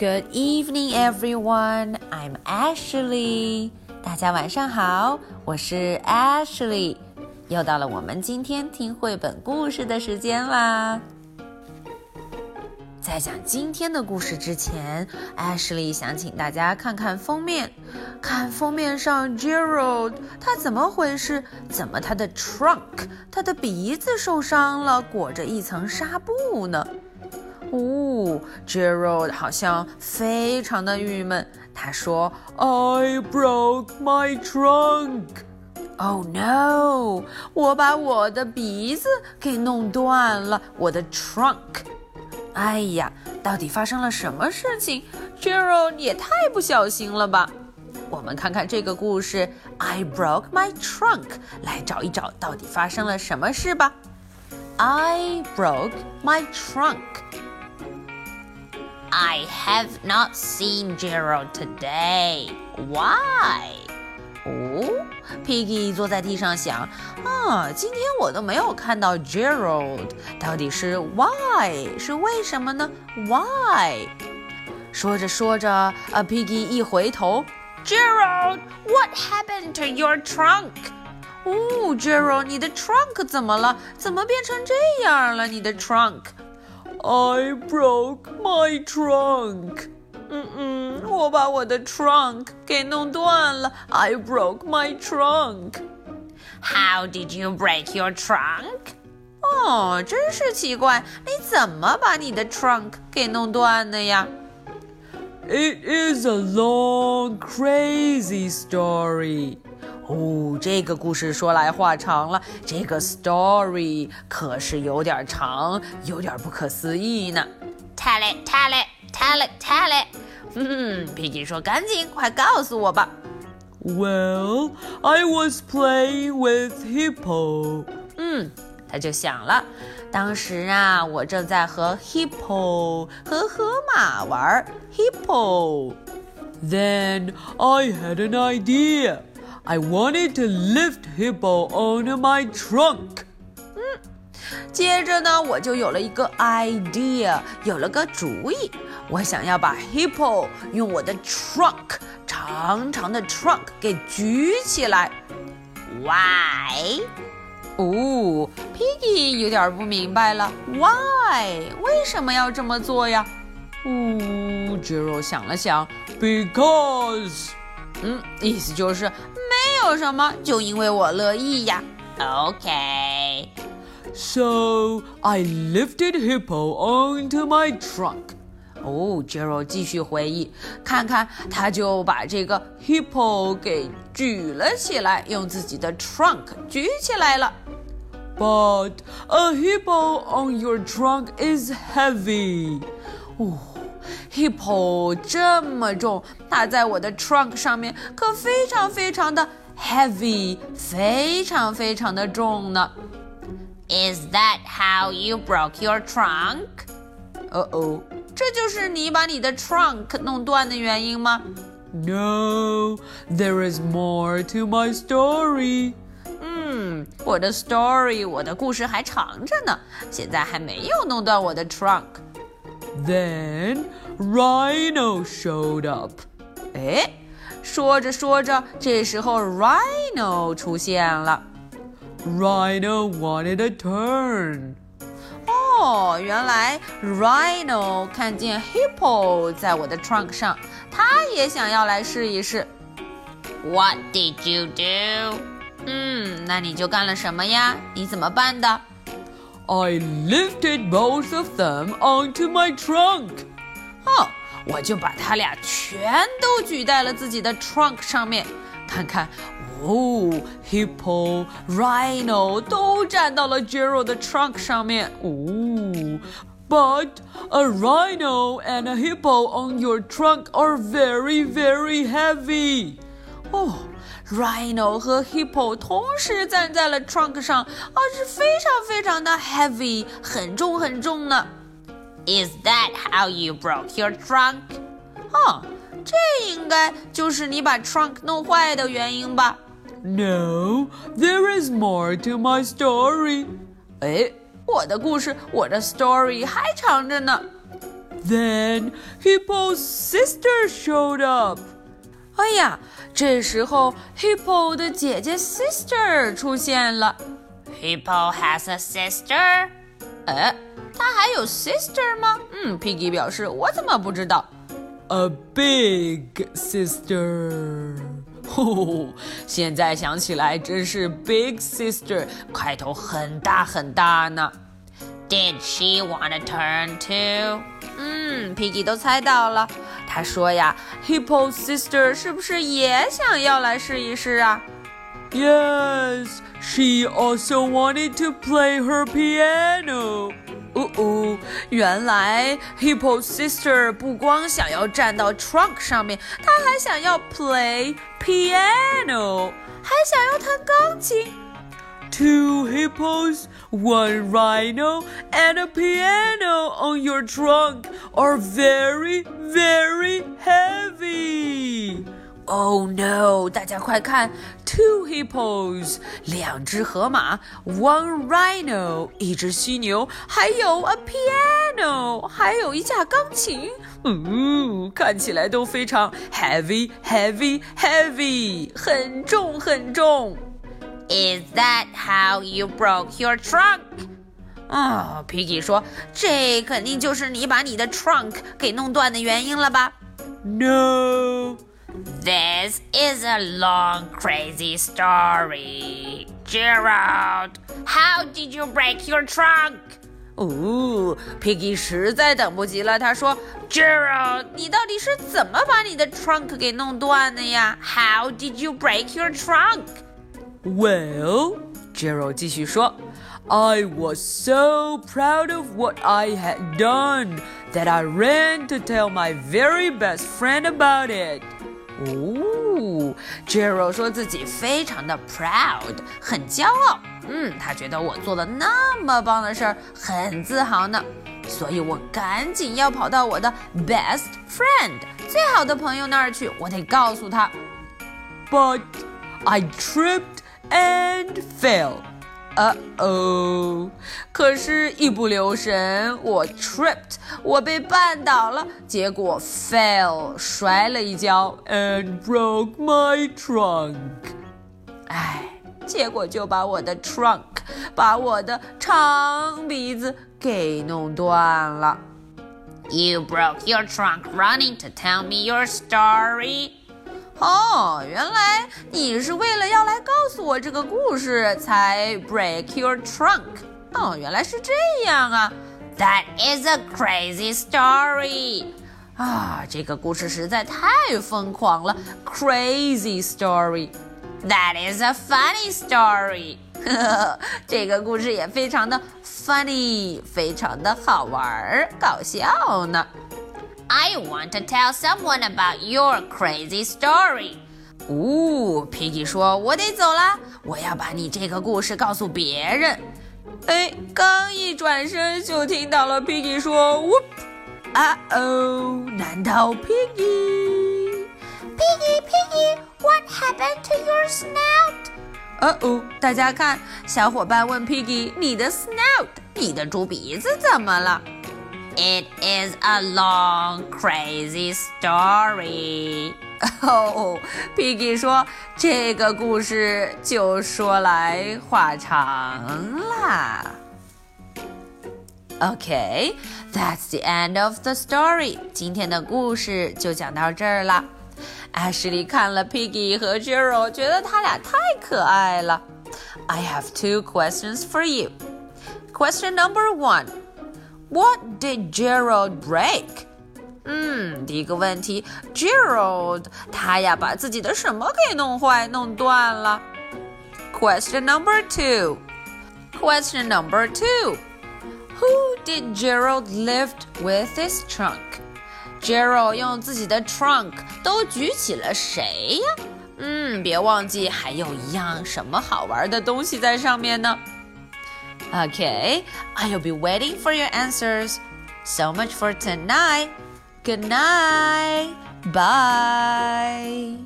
Good evening, everyone. I'm Ashley. 大家晚上好，我是 Ashley。又到了我们今天听绘本故事的时间啦。在讲今天的故事之前，Ashley 想请大家看看封面，看封面上 Gerald 他怎么回事？怎么他的 trunk 他的鼻子受伤了，裹着一层纱布呢？哦，Gerald 好像非常的郁闷。他说：“I broke my trunk. Oh no！我把我的鼻子给弄断了，我的 trunk。”哎呀，到底发生了什么事情？Gerald 也太不小心了吧！我们看看这个故事，I broke my trunk，来找一找到底发生了什么事吧。I broke my trunk. I have not seen Gerald today. Why? 哦，Piggy 坐在地上想，啊，今天我都没有看到 Gerald，到底是 why 是为什么呢？Why？说着说着，啊，Piggy 一回头，Gerald，what happened to your trunk？哦，Gerald，你的 trunk 怎么了？怎么变成这样了？你的 trunk？I broke my trunk。嗯嗯，我把我的 trunk 给弄断了。I broke my trunk. How did you break your trunk? 哦，真是奇怪，你怎么把你的 trunk 给弄断的呀？It is a long, crazy story. 哦，这个故事说来话长了。这个 story 可是有点长，有点不可思议呢。Tell it, tell it. Tell it, tell it。嗯，皮吉说：“赶紧，快告诉我吧。” Well, I was playing with Hippo。嗯，他就想了，当时啊，我正在和 Hippo 和河马玩 Hippo。Then I had an idea. I wanted to lift Hippo onto my trunk. 嗯接着呢，我就有了一个 idea，有了个主意。我想要把 Hippo 用我的 trunk 长长的 trunk 给举起来。Why？哦，Piggy 有点不明白了。Why？为什么要这么做呀？哦，Jero 想了想，Because，嗯，意思就是没有什么，就因为我乐意呀。OK。So I lifted Hippo onto my trunk. 哦，Gerald 继续回忆，看看他就把这个 Hippo 给举了起来，用自己的 trunk 举起来了。But a hippo on your trunk is heavy. 哦，Hippo 这么重，它在我的 trunk 上面可非常非常的 heavy，非常非常的重呢。Is that how you broke your trunk? 哦哦，这就是你把你的 trunk 弄断的原因吗？No, there is more to my story. 嗯，我的 story，我的故事还长着呢，现在还没有弄断我的 trunk。Then Rhino showed up. 哎， 说着说着，这时候 Rhino 出现了。Rhino wanted a turn. 哦，原来 Rhino 看见 Hippo 在我的 trunk 上，他也想要来试一试。What did you do？嗯，那你就干了什么呀？你怎么办的？I lifted both of them onto my trunk. 哦，我就把他俩全都举在了自己的 trunk 上面，看看。哦，Hippo、Rhino 都站到了 Gerald 的 trunk 上面。哦，But a rhino and a hippo on your trunk are very, very heavy. 哦，Rhino 和 Hippo 同时站在了 trunk 上，啊，是非常非常的 heavy，很重很重呢。 Is that how you broke your trunk? 哦，这应该就是你把 trunk 弄坏的原因吧。No, there is more to my story. 哎，我的故事，我的 story 还长着呢。 Then Hippo's sister showed up. 哎呀，这时候 Hippo 的姐姐 sister 出现了。 Hippo has a sister. 哎， 他还有 sister 吗？嗯，Piggy 表示我怎么不知道？ A big sister. 哦，现在想起来真是 big sister，块头很大很大呢。 Did she want to turn too? 嗯，Piggy 都猜到了。他说呀，Hippo sister 是不是也想要来试一试啊？ Yes, she also wanted to play her piano. 哦哦，原来 Hippo sister 不光想要站到 trunk 上面，她还想要 play piano，还想要弹钢琴。 Two hippos, one rhino, and a piano on your trunk are very, very heavy. Oh no！大家快看，two hippos，两只河马，one rhino，一只犀牛，还有 a piano，还有一架钢琴。嗯，看起来都非常 heavy，heavy，heavy，很重很重。 Is that how you broke your trunk? 啊、皮 Piggy 说，这肯定就是你把你的 trunk 给弄断的原因了吧？ No. This is a long, crazy story. Gerald, how did you break your trunk? 哦，Piggy 实在等不及了，他说：“Gerald，你到底是怎么把你的 trunk 给弄断的呀 How did you break your trunk? Well, ？”Gerald 继续说 I was so proud of what I had done that I ran to tell my very best friend about it.：“ 哦，Gerald 说自己非常的 proud，很骄傲。嗯，他觉得我做了那么棒的事儿，很自豪呢。所以我赶紧要跑到我的 best friend 最好的朋友那儿去，我得告诉他。But I tripped and fell. 呃哦，可是，一不留神，我 tripped，我被绊倒了，结果 fell，摔了一跤， and broke my trunk. 哎，结果就把我的 trunk，把我的长鼻子给弄断了。 You broke your trunk running to tell me your story. 哦，原来你是为了要来告诉我这个故事才 break your trunk。哦，原来是这样啊。That is a crazy story. 啊，这个故事实在太疯狂了，crazy story。That is a funny story. 呵呵，这个故事也非常的 funny，非常的好玩儿，搞笑呢。I want to tell someone about your crazy story. 哦，Piggy 说：“我得走了，我要把你这个故事告诉别人。”哎，刚一转身就听到了 Piggy 说：“Whoop！啊哦，难道 Piggy？” Piggy, Piggy, what happened to your snout? 哦哦，大家看，小伙伴问 Piggy：“ 你的 snout，你的猪鼻子怎么了？” It is a long, crazy story. 哦，Piggy 说这个故事就说来话长啦。Okay, that's the end of the story. 今天的故事就讲到这儿啦。Ashley 看了 Piggy 和 Gerald，觉得他俩太可爱了。I have two questions for you. Question number one. What did Gerald break? 嗯，第一个问题，Gerald 他呀把自己的什么给弄坏、弄断了？Question number two. Question number two. Who did Gerald lift with his trunk? Gerald 用自己的 trunk 都举起了谁呀？嗯，别忘记还有一样什么好玩的东西在上面呢。 Okay, I'll be waiting for your answers. So much for tonight. Good night. Bye.